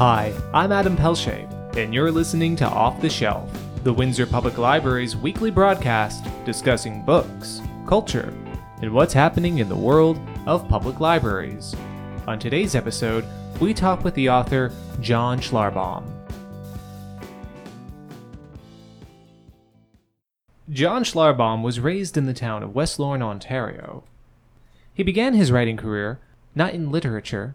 Hi, I'm Adam Pelche, and you're listening to Off the Shelf, the Windsor Public Library's weekly broadcast discussing books, culture, and what's happening in the world of public libraries. On today's episode, we talk with the author John Schlarbaum. John Schlarbaum was raised in the town of West Lorne, Ontario. He began his writing career not in literature,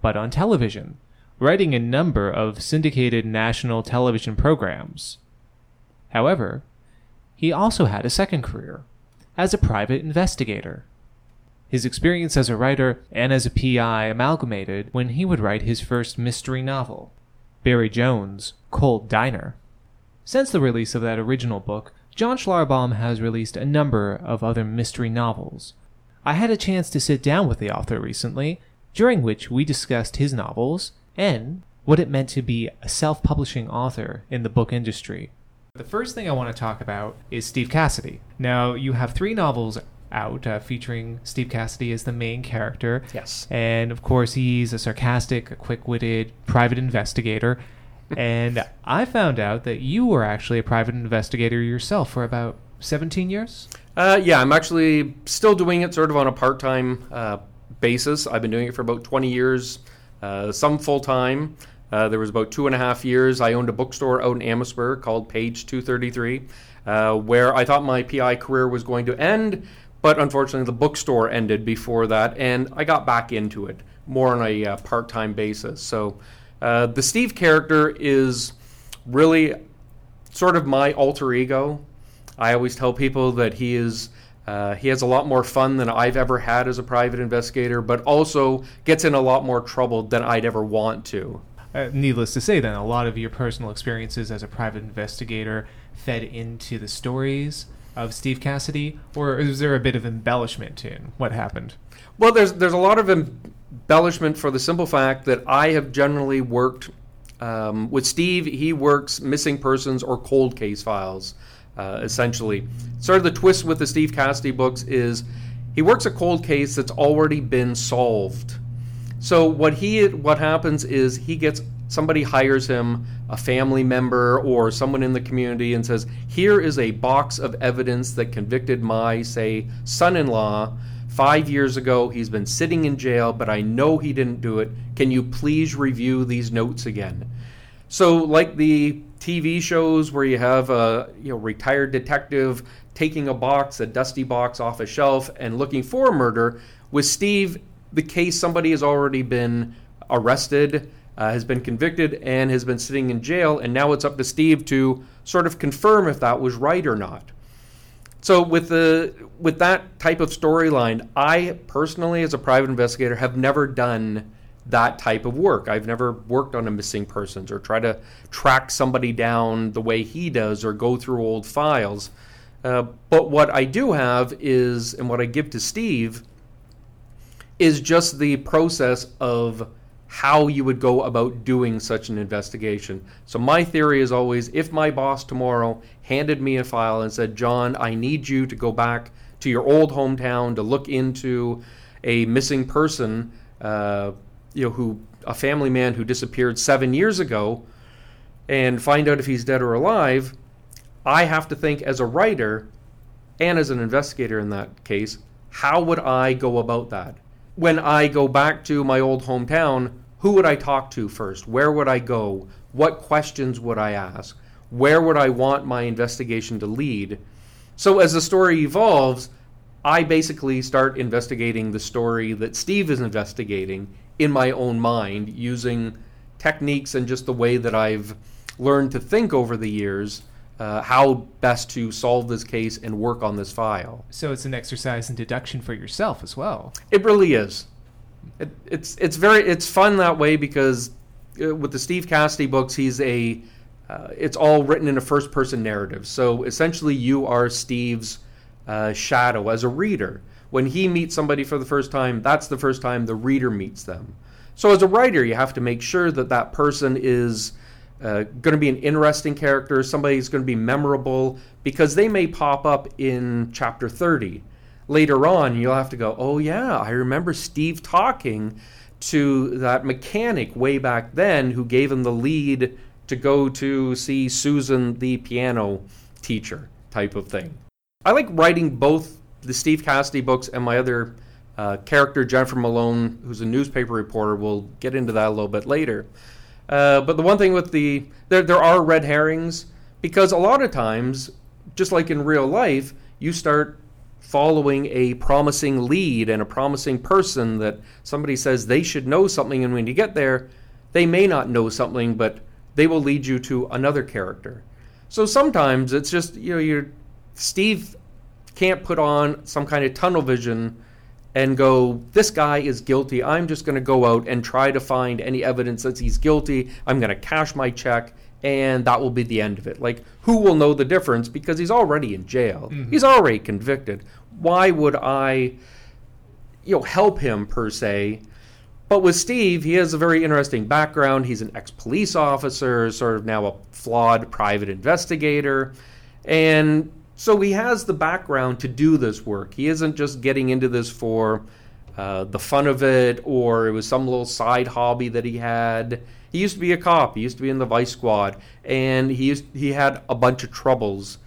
but on television, writing a number of syndicated national television programs. However, he also had a second career as a private investigator. His experience as a writer and as a PI amalgamated when he would write his first mystery novel, Barry Jones' Cold Diner. Since the release of that original book, John Schlarbaum has released a number of other mystery novels. I had a chance to sit down with the author recently, during which we discussed his novels and what it meant to be a self publishing author in the book industry. The first thing I want to talk about is Steve Cassidy. Now, you have three novels out uh, featuring Steve Cassidy as the main character. Yes. And of course, he's a sarcastic, quick witted private investigator. and I found out that you were actually a private investigator yourself for about 17 years? Uh, yeah, I'm actually still doing it sort of on a part time uh, basis. I've been doing it for about 20 years, uh, some full time. Uh, there was about two and a half years. I owned a bookstore out in Amherstburg called Page 233, uh, where I thought my PI career was going to end, but unfortunately the bookstore ended before that, and I got back into it more on a uh, part time basis. So uh, the Steve character is really sort of my alter ego. I always tell people that he is. Uh, he has a lot more fun than I've ever had as a private investigator, but also gets in a lot more trouble than I'd ever want to. Uh, needless to say, then, a lot of your personal experiences as a private investigator fed into the stories of Steve Cassidy, or is there a bit of embellishment in what happened? Well, there's there's a lot of embellishment for the simple fact that I have generally worked um, with Steve. He works missing persons or cold case files, uh, essentially. Sort of the twist with the Steve Cassidy books is he works a cold case that's already been solved. So what he what happens is he gets somebody hires him a family member or someone in the community and says here is a box of evidence that convicted my say son-in-law Five years ago, he's been sitting in jail, but I know he didn't do it. Can you please review these notes again? So, like the TV shows where you have a you know retired detective taking a box, a dusty box off a shelf, and looking for a murder, with Steve, the case somebody has already been arrested, uh, has been convicted, and has been sitting in jail, and now it's up to Steve to sort of confirm if that was right or not. So with the with that type of storyline, I personally, as a private investigator, have never done that type of work. I've never worked on a missing persons or try to track somebody down the way he does or go through old files. Uh, but what I do have is, and what I give to Steve, is just the process of how you would go about doing such an investigation. So my theory is always if my boss tomorrow handed me a file and said, "John, I need you to go back to your old hometown to look into a missing person, uh, you know, who a family man who disappeared 7 years ago and find out if he's dead or alive." I have to think as a writer and as an investigator in that case, how would I go about that? When I go back to my old hometown, who would I talk to first? Where would I go? What questions would I ask? Where would I want my investigation to lead? So as the story evolves, I basically start investigating the story that Steve is investigating in my own mind using techniques and just the way that I've learned to think over the years. Uh, how best to solve this case and work on this file. So it's an exercise in deduction for yourself as well. It really is. It, it's it's very it's fun that way because uh, with the Steve Cassidy books, he's a uh, it's all written in a first person narrative. So essentially, you are Steve's uh, shadow as a reader. When he meets somebody for the first time, that's the first time the reader meets them. So as a writer, you have to make sure that that person is uh, going to be an interesting character, somebody who's going to be memorable, because they may pop up in chapter 30 later on, you'll have to go, oh, yeah, I remember Steve talking to that mechanic way back then who gave him the lead to go to see Susan, the piano teacher, type of thing. I like writing both the Steve Cassidy books and my other uh, character, Jennifer Malone, who's a newspaper reporter. We'll get into that a little bit later. Uh, but the one thing with the there, there are red herrings because a lot of times, just like in real life, you start following a promising lead and a promising person that somebody says they should know something, and when you get there, they may not know something, but they will lead you to another character. So sometimes it's just you know you're Steve can't put on some kind of tunnel vision and go, this guy is guilty. I'm just going to go out and try to find any evidence that he's guilty. I'm going to cash my check, and that will be the end of it. Like, who will know the difference? Because he's already in jail. Mm-hmm. He's already convicted. Why would I, you know, help him per se? But with Steve, he has a very interesting background. He's an ex police officer, sort of now a flawed private investigator. And so he has the background to do this work. He isn't just getting into this for uh, the fun of it or it was some little side hobby that he had. He used to be a cop. He used to be in the Vice Squad, and he used, he had a bunch of troubles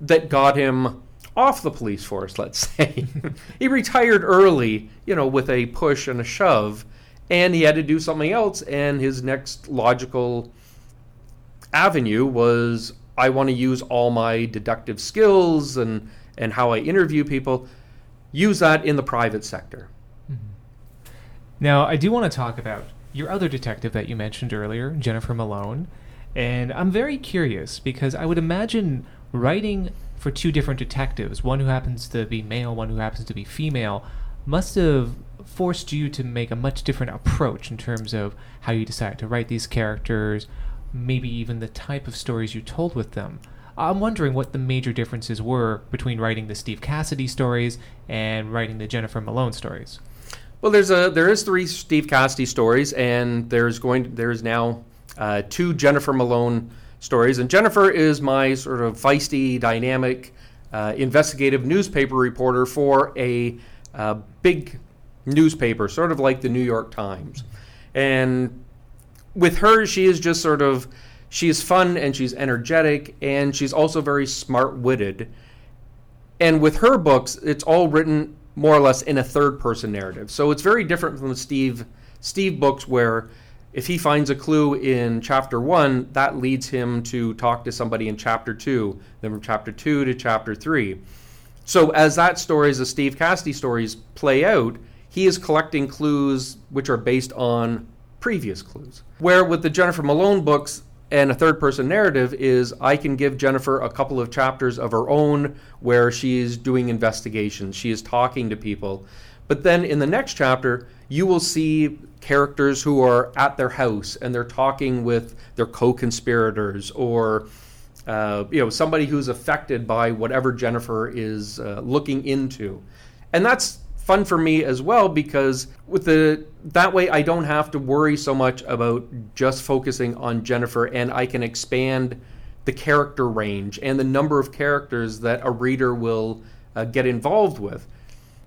that got him off the police force. Let's say he retired early, you know, with a push and a shove, and he had to do something else. And his next logical avenue was I want to use all my deductive skills and, and how I interview people, use that in the private sector. Mm-hmm. Now, I do want to talk about your other detective that you mentioned earlier, Jennifer Malone. And I'm very curious because I would imagine writing for two different detectives, one who happens to be male, one who happens to be female, must have forced you to make a much different approach in terms of how you decide to write these characters, maybe even the type of stories you told with them. I'm wondering what the major differences were between writing the Steve Cassidy stories and writing the Jennifer Malone stories. Well, there's a there is three Steve Cassidy stories, and there's going there's now uh, two Jennifer Malone stories, and Jennifer is my sort of feisty, dynamic, uh, investigative newspaper reporter for a uh, big newspaper, sort of like the New York Times, and with her, she is just sort of she is fun and she's energetic and she's also very smart-witted. And with her books, it's all written more or less in a third-person narrative. So it's very different from the Steve Steve books where if he finds a clue in chapter 1, that leads him to talk to somebody in chapter 2, then from chapter 2 to chapter 3. So as that story, stories, the Steve Cassidy stories play out, he is collecting clues which are based on previous clues. Where with the Jennifer Malone books and a third person narrative is I can give Jennifer a couple of chapters of her own where she's doing investigations, she is talking to people. But then in the next chapter, you will see characters who are at their house and they're talking with their co-conspirators or uh, you know somebody who's affected by whatever Jennifer is uh, looking into, and that's fun for me as well because with the that way I don't have to worry so much about just focusing on Jennifer and I can expand the character range and the number of characters that a reader will uh, get involved with.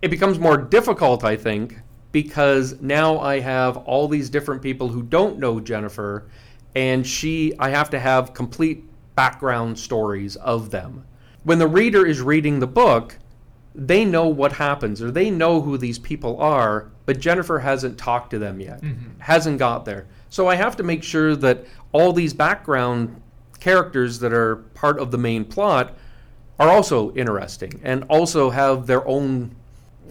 It becomes more difficult, I think, because now I have all these different people who don't know Jennifer and she I have to have complete background stories of them. When the reader is reading the book, they know what happens or they know who these people are, but Jennifer hasn't talked to them yet, mm-hmm. hasn't got there. So I have to make sure that all these background characters that are part of the main plot are also interesting and also have their own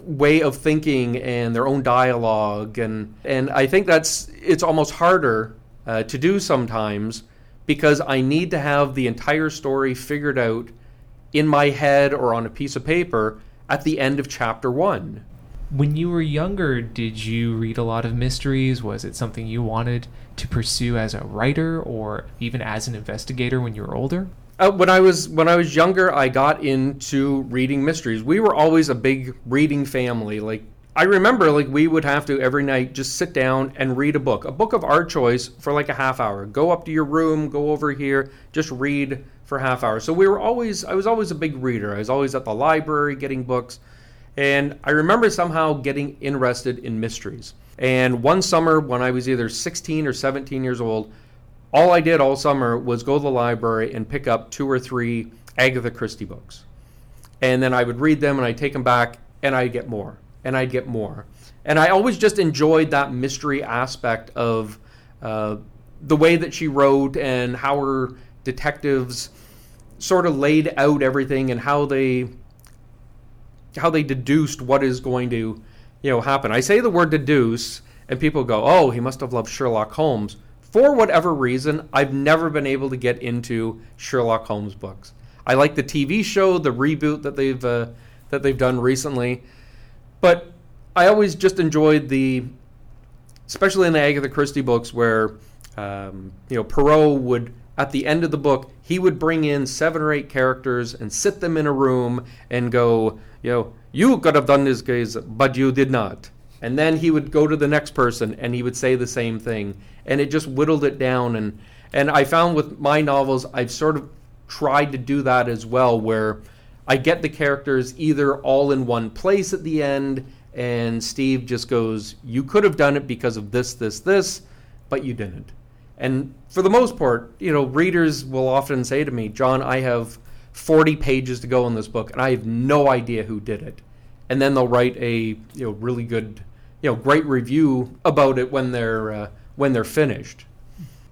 way of thinking and their own dialogue and and I think that's it's almost harder uh, to do sometimes because I need to have the entire story figured out in my head or on a piece of paper at the end of chapter one. When you were younger, did you read a lot of mysteries? Was it something you wanted to pursue as a writer or even as an investigator when you were older? Uh, when I was when I was younger, I got into reading mysteries. We were always a big reading family. Like I remember, like we would have to every night just sit down and read a book, a book of our choice for like a half hour. Go up to your room, go over here, just read for half hour. So we were always I was always a big reader. I was always at the library getting books. And I remember somehow getting interested in mysteries. And one summer when I was either 16 or 17 years old, all I did all summer was go to the library and pick up two or three Agatha Christie books. And then I would read them and I'd take them back and I'd get more and I'd get more. And I always just enjoyed that mystery aspect of uh, the way that she wrote and how her detectives sort of laid out everything and how they how they deduced what is going to you know happen. I say the word deduce and people go, "Oh, he must have loved Sherlock Holmes." For whatever reason, I've never been able to get into Sherlock Holmes books. I like the TV show, the reboot that they've uh, that they've done recently, but I always just enjoyed the, especially in the Agatha Christie books, where um, you know Poirot would at the end of the book he would bring in seven or eight characters and sit them in a room and go, you know, you could have done this, guys, but you did not. And then he would go to the next person and he would say the same thing, and it just whittled it down. And and I found with my novels, I've sort of tried to do that as well, where I get the characters either all in one place at the end, and Steve just goes, You could have done it because of this, this, this, but you didn't. And for the most part, you know, readers will often say to me, John, I have 40 pages to go in this book, and I have no idea who did it. And then they'll write a you know really good, you know, great review about it when they're uh, when they're finished.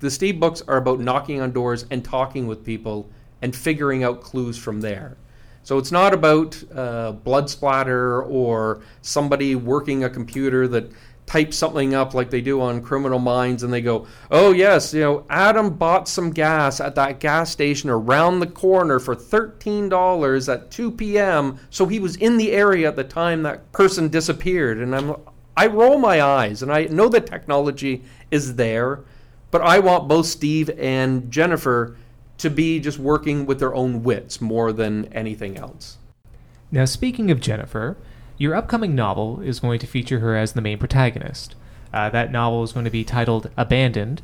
The Steve books are about knocking on doors and talking with people and figuring out clues from there. So it's not about uh, blood splatter or somebody working a computer that types something up like they do on Criminal Minds and they go, oh, yes, you know, Adam bought some gas at that gas station around the corner for $13 at 2 p.m. So he was in the area at the time that person disappeared. And I'm, I roll my eyes and I know the technology is there, but I want both Steve and Jennifer to be just working with their own wits more than anything else. Now, speaking of Jennifer, your upcoming novel is going to feature her as the main protagonist. Uh, that novel is going to be titled Abandoned,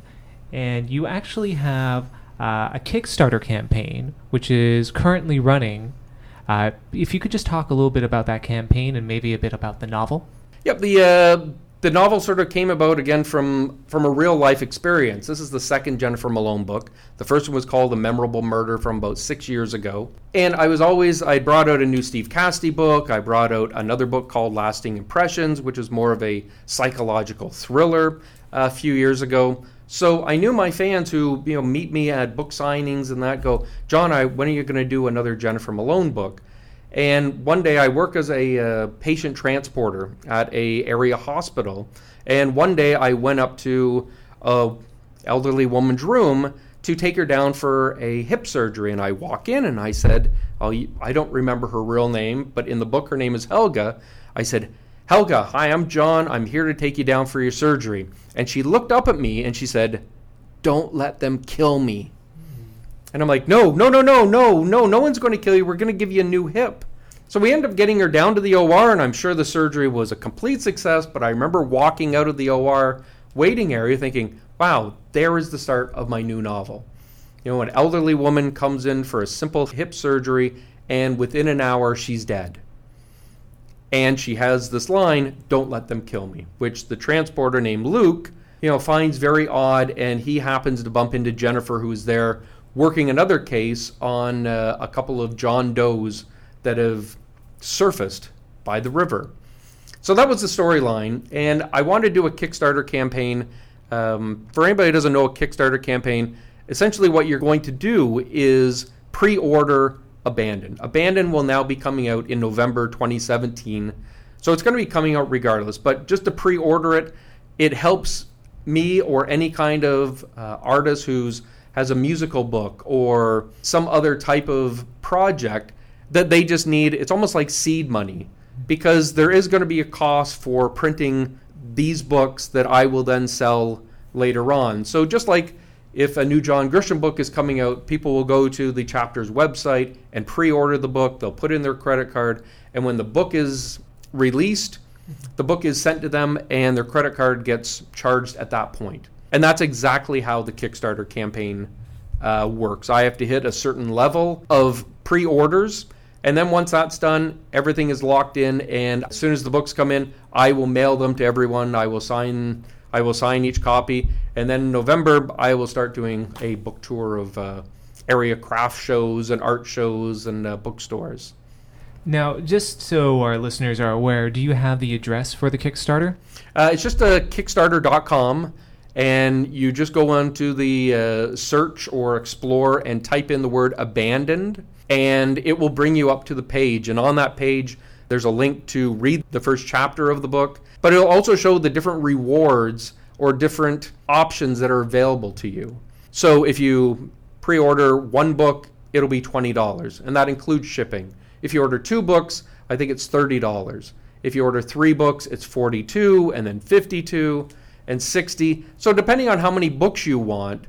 and you actually have uh, a Kickstarter campaign which is currently running. Uh, if you could just talk a little bit about that campaign and maybe a bit about the novel. Yep, the uh, the novel sort of came about again from from a real life experience. This is the second Jennifer Malone book. The first one was called A Memorable Murder from about six years ago. And I was always I brought out a new Steve Cassidy book. I brought out another book called Lasting Impressions, which is more of a psychological thriller uh, a few years ago. So I knew my fans who you know meet me at book signings and that go, John, I when are you going to do another Jennifer Malone book? And one day I work as a uh, patient transporter at a area hospital. And one day I went up to a elderly woman's room to take her down for a hip surgery. And I walk in and I said, I don't remember her real name, but in the book her name is Helga. I said, Helga, hi, I'm John. I'm here to take you down for your surgery. And she looked up at me and she said, Don't let them kill me. And I'm like, no, no, no, no, no, no, no one's going to kill you. We're going to give you a new hip. So we end up getting her down to the OR, and I'm sure the surgery was a complete success. But I remember walking out of the OR waiting area thinking, wow, there is the start of my new novel. You know, an elderly woman comes in for a simple hip surgery, and within an hour, she's dead. And she has this line, don't let them kill me, which the transporter named Luke, you know, finds very odd, and he happens to bump into Jennifer, who's there working another case on uh, a couple of John Does that have surfaced by the river. So that was the storyline, and I wanted to do a Kickstarter campaign. Um, for anybody who doesn't know a Kickstarter campaign, essentially what you're going to do is pre order Abandon. Abandon will now be coming out in November 2017. So it's going to be coming out regardless, but just to pre order it, it helps me or any kind of uh, artist who's has a musical book or some other type of project that they just need it's almost like seed money because there is going to be a cost for printing these books that I will then sell later on. So just like if a new John Grisham book is coming out, people will go to the chapter's website and pre-order the book. They'll put in their credit card, and when the book is released, the book is sent to them, and their credit card gets charged at that point. And that's exactly how the Kickstarter campaign uh, works. I have to hit a certain level of pre orders, And then once that's done, everything is locked in. And as soon as the books come in, I will mail them to everyone. I will sign. I will sign each copy. And then in November, I will start doing a book tour of uh, area craft shows and art shows and uh, bookstores. Now, just so our listeners are aware, do you have the address for the Kickstarter? Uh, it's just a Kickstarter.com, and you just go onto the uh, search or explore and type in the word abandoned, and it will bring you up to the page. And on that page, there's a link to read the first chapter of the book, but it'll also show the different rewards or different options that are available to you. So if you pre order one book, it'll be $20, and that includes shipping. If you order two books, I think it's $30. If you order three books, it's 42 and then 52 and 60. So depending on how many books you want,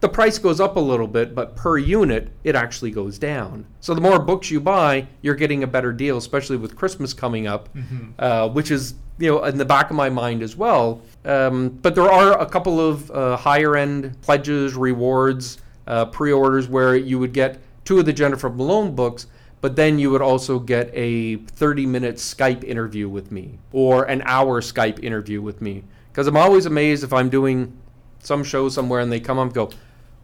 the price goes up a little bit, but per unit, it actually goes down. So the more books you buy, you're getting a better deal, especially with Christmas coming up, mm-hmm. uh, which is you know in the back of my mind as well. Um, but there are a couple of uh, higher end pledges, rewards, uh, pre-orders where you would get two of the Jennifer Malone books but then you would also get a 30 minute Skype interview with me or an hour Skype interview with me. Because I'm always amazed if I'm doing some show somewhere and they come up and go,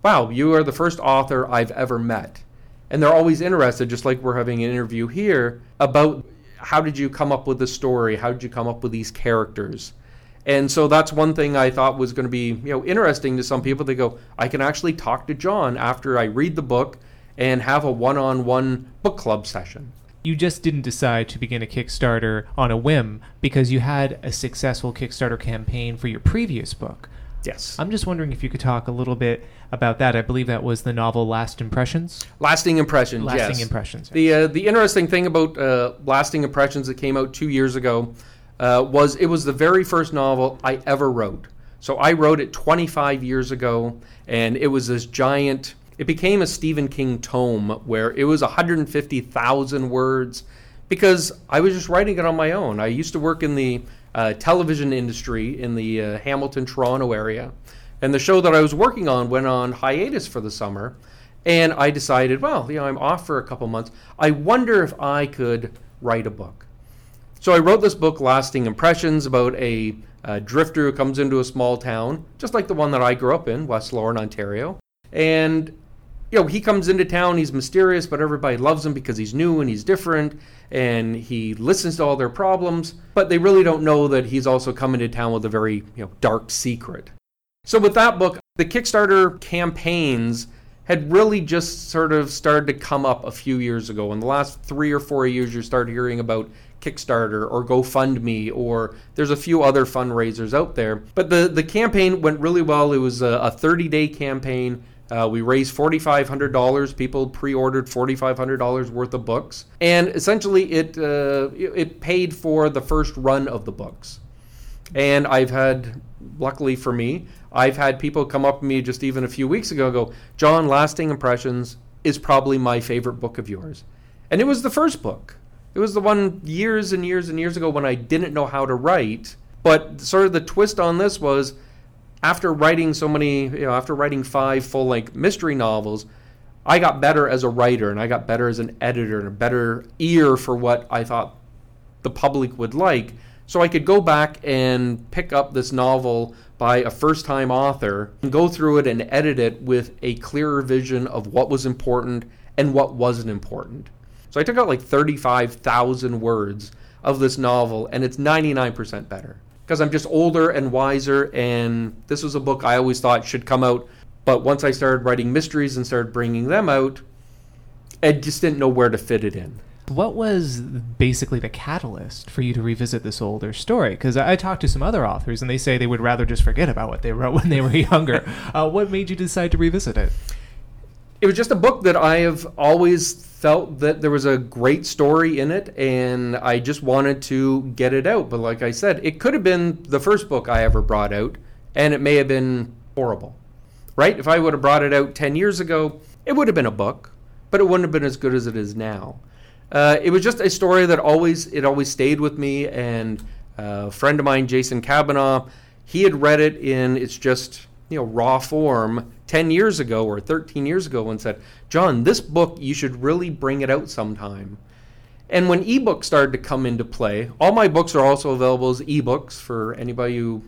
Wow, you are the first author I've ever met. And they're always interested, just like we're having an interview here, about how did you come up with the story? How did you come up with these characters? And so that's one thing I thought was going to be, you know, interesting to some people. They go, I can actually talk to John after I read the book and have a one on one book club session. You just didn't decide to begin a Kickstarter on a whim because you had a successful Kickstarter campaign for your previous book. Yes. I'm just wondering if you could talk a little bit about that. I believe that was the novel Last Impressions. Lasting Impressions. Lasting yes. Impressions. The uh, the interesting thing about uh, Lasting Impressions that came out two years ago uh, was it was the very first novel I ever wrote. So I wrote it 25 years ago, and it was this giant it became a Stephen King tome where it was 150,000 words because I was just writing it on my own. I used to work in the uh, television industry in the uh, Hamilton, Toronto area. And the show that I was working on went on hiatus for the summer. And I decided, well, you know, I'm off for a couple months. I wonder if I could write a book. So I wrote this book, Lasting Impressions, about a, drifter who comes into a small town, just like the one that I grew up in, West Lorne, Ontario. And you know, he comes into town, he's mysterious, but everybody loves him because he's new and he's different and he listens to all their problems, but they really don't know that he's also coming to town with a very, you know, dark secret. So with that book, the Kickstarter campaigns had really just sort of started to come up a few years ago. In the last three or four years, you start hearing about Kickstarter or GoFundMe, or there's a few other fundraisers out there. But the, the campaign went really well. It was a 30 day campaign. Uh, we raised $4,500. People pre-ordered $4,500 worth of books, and essentially it uh, it paid for the first run of the books. And I've had, luckily for me, I've had people come up to me just even a few weeks ago go, John, Lasting Impressions is probably my favorite book of yours, and it was the first book. It was the one years and years and years ago when I didn't know how to write. But sort of the twist on this was after writing so many, you know, after writing five full length mystery novels, I got better as a writer and I got better as an editor and a better ear for what I thought the public would like. So I could go back and pick up this novel by a first time author and go through it and edit it with a clearer vision of what was important and what wasn't important. So I took out like 35,000 words of this novel and it's 99% better because I'm just older and wiser. And this was a book I always thought should come out. But once I started writing mysteries and started bringing them out, I just didn't know where to fit it in. What was basically the catalyst for you to revisit this older story? Because I talked to some other authors and they say they would rather just forget about what they wrote when they were younger. uh, what made you decide to revisit it? It was just a book that I have always felt that there was a great story in it and I just wanted to get it out. But like I said, it could have been the first book I ever brought out and it may have been horrible. Right? If I would have brought it out 10 years ago, it would have been a book, but it wouldn't have been as good as it is now. Uh, it was just a story that always it always stayed with me and a friend of mine Jason Kavanaugh he had read it in it's just you know raw form 10 years ago or 13 years ago and said, "John, this book you should really bring it out sometime." And when ebooks started to come into play, all my books are also available as ebooks for anybody who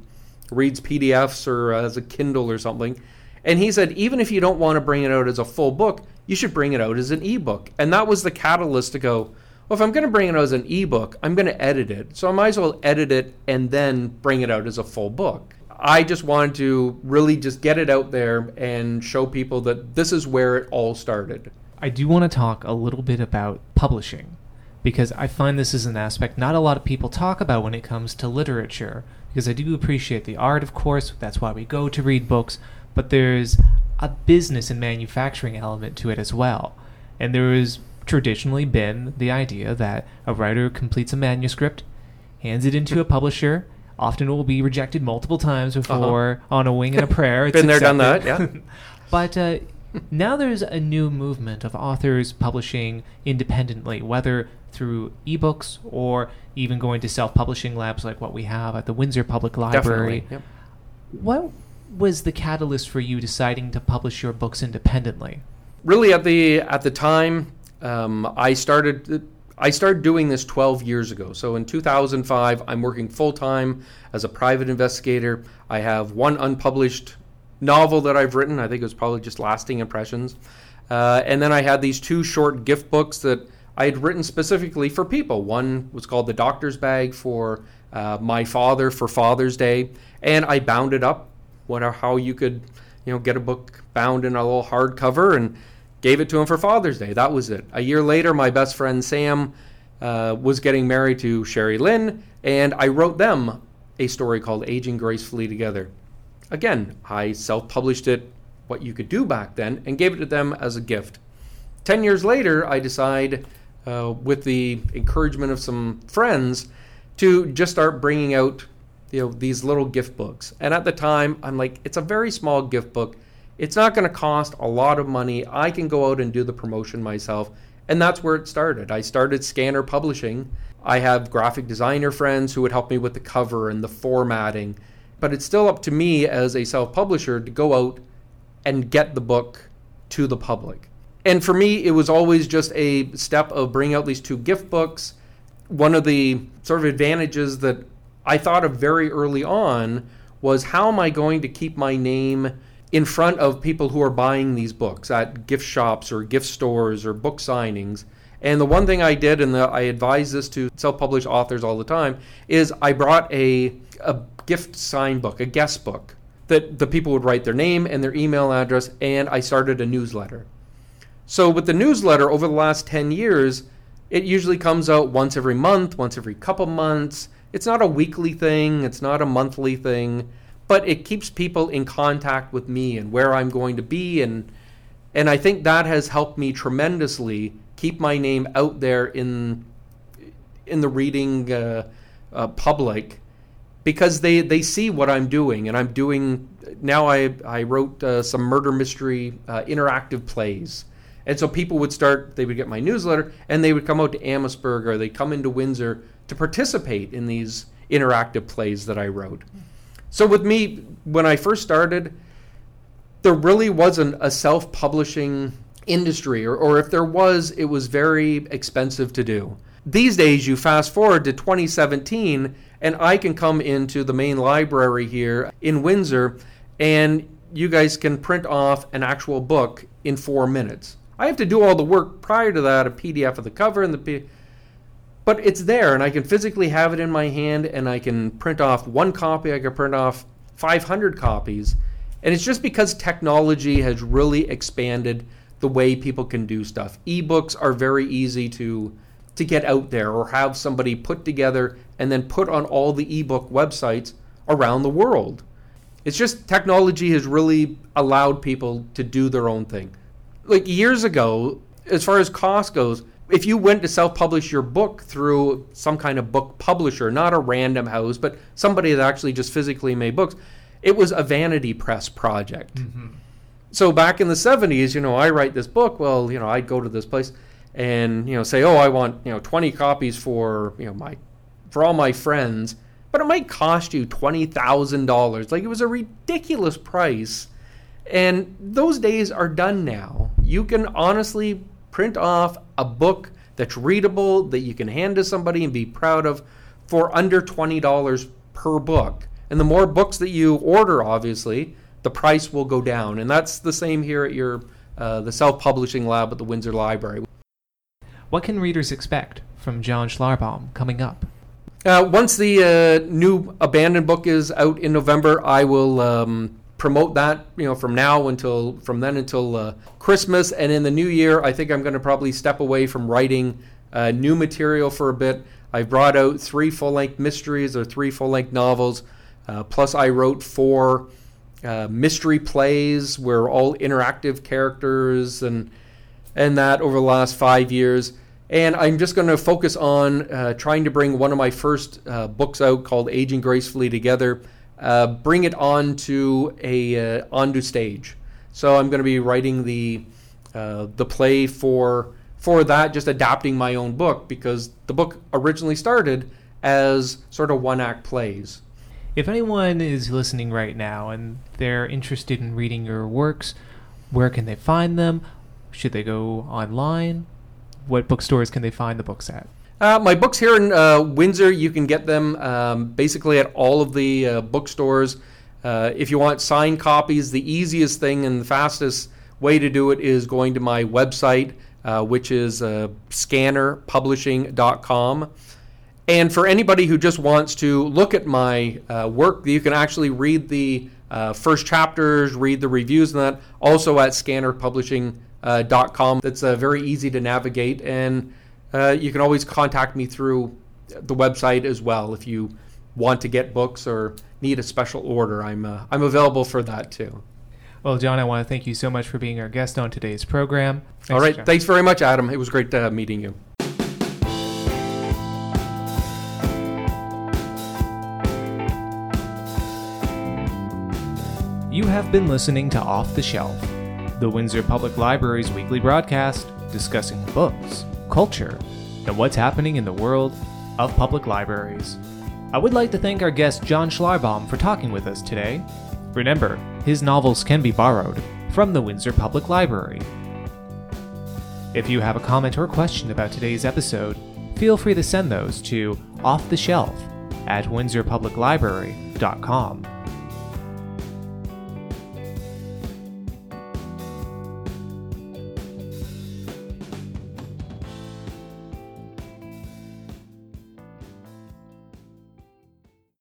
reads PDFs or uh, as a Kindle or something. And he said, even if you don't want to bring it out as a full book, you should bring it out as an ebook. And that was the catalyst to go, well, if I'm going to bring it out as an ebook, I'm going to edit it. So I might as well edit it and then bring it out as a full book. I just wanted to really just get it out there and show people that this is where it all started. I do want to talk a little bit about publishing because I find this is an aspect not a lot of people talk about when it comes to literature. Because I do appreciate the art, of course, that's why we go to read books, but there's a business and manufacturing element to it as well. And there has traditionally been the idea that a writer completes a manuscript, hands it into a publisher, often will be rejected multiple times Uh-huh. before on a wing and a prayer. It's Been there, done that, yeah. but uh, now there's a new movement of authors publishing independently, whether through ebooks or even going to self-publishing labs like what we have at the Windsor Public Library. Definitely. Yep. What was the catalyst for you deciding to publish your books independently? really at the at the time um, I started I started doing this 12 years ago. So in 2005, I'm working full time as a private investigator. I have one unpublished novel that I've written. I think it was probably just Lasting Impressions. Uh, and then I had these two short gift books that I had written specifically for people. One was called The Doctor's Bag for uh, my father for Father's Day, and I bound it up. What how you could, you know, get a book bound in a little hardcover and gave it to him for Father's Day. That was it. A year later, my best friend Sam uh, was getting married to Sherry Lynn, and I wrote them a story called Aging Gracefully Together. Again, I self published it, what you could do back then, and gave it to them as a gift. Ten years later, I decide, uh, with the encouragement of some friends, to just start bringing out you know these little gift books. And at the time, I'm like, it's a very small gift book. It's not going to cost a lot of money. I can go out and do the promotion myself. And that's where it started. I started Scanner Publishing. I have graphic designer friends who would help me with the cover and the formatting. But it's still up to me as a self publisher to go out and get the book to the public. And for me, it was always just a step of bringing out these two gift books. One of the sort of advantages that I thought of very early on was how am I going to keep my name in front of people who are buying these books at gift shops or gift stores or book signings. And the one thing I did, and the, I advise this to self-published authors all the time, is I brought a a gift sign book, a guest book that the people would write their name and their email address, and I started a newsletter. So with the newsletter over the last 10 years, it usually comes out once every month, once every couple months. It's not a weekly thing, it's not a monthly thing, but it keeps people in contact with me and where I'm going to be and and I think that has helped me tremendously keep my name out there in in the reading uh, uh, public because they, they see what I'm doing and I'm doing now I I wrote uh, some murder mystery uh, interactive plays and so people would start they would get my newsletter and they would come out to Amherstburg or they come into Windsor to participate in these interactive plays that I wrote. So with me when I first started there really wasn't a self-publishing industry or, or if there was it was very expensive to do. These days you fast forward to 2017 and i can come into the main library here in windsor and you guys can print off an actual book in four minutes. I have to do all the work prior to that a pdf of the cover and the but it's there and i can physically have it in my hand and i can print off one copy i can print off 500 copies and it's just because technology has really expanded the way people can do stuff. Ebooks are very easy to to get out there or have somebody put together and then put on all the ebook websites around the world. It's just technology has really allowed people to do their own thing. Like years ago, as far as cost goes, if you went to self-publish your book through some kind of book publisher, not a random house, but somebody that actually just physically made books, it was a vanity press project. Mm-hmm. So back in the 70s, you know, I write this book, well, you know, I'd go to this place and, you know, say, "Oh, I want, you know, 20 copies for, you know, my for all my friends." but it might cost you $20,000. Like it was a ridiculous price. And those days are done now. You can honestly print off a book that's readable, that you can hand to somebody and be proud of for under $20 per book. And the more books that you order, obviously, the price will go down. And that's the same here at your uh, the self-publishing lab at the Windsor Library. What can readers expect from John Schlarbaum coming up? Uh, once the uh, new abandoned book is out in November, I will um, promote that. You know, from now until from then until uh, Christmas, and in the new year, I think I'm going to probably step away from writing uh, new material for a bit. I've brought out three full-length mysteries or three full-length novels. Uh, plus, I wrote four uh, mystery plays where all interactive characters and and that over the last five years. And I'm just going to focus on uh, trying to bring one of my first uh, books out called Aging Gracefully Together, uh, bring it onto a uh, onto stage. So I'm going to be writing the uh, the play for for that, just adapting my own book because the book originally started as sort of one act plays. If anyone is listening right now and they're interested in reading your works, where can they find them? Should they go online? What bookstores can they find the books at? Uh, my books here in uh, Windsor, you can get them um, basically at all of the uh, bookstores. Uh, if you want signed copies, the easiest thing and the fastest way to do it is going to my website, uh, which is uh, scannerpublishing.com. And for anybody who just wants to look at my work, you can actually read the first chapters, read the reviews, and that also at scannerpublishing.com. That's very easy to navigate, and uh, you can always contact me through the website as well if you want to get books or need a special order. I'm uh, I'm available for that too. Well, John, I want to thank you so much for being our guest on today's program. Thanks, All right, John. thanks very much, Adam. It was great uh, meeting you. You have been listening to Off the Shelf, the Windsor Public Library's weekly broadcast discussing books, culture, and what's happening in the world of public libraries. I would like to thank our guest John Schlarbaum for talking with us today. Remember, his novels can be borrowed from the Windsor Public Library. If you have a comment or question about today's episode, feel free to send those to offtheshelf at windsorpubliclibrary.com.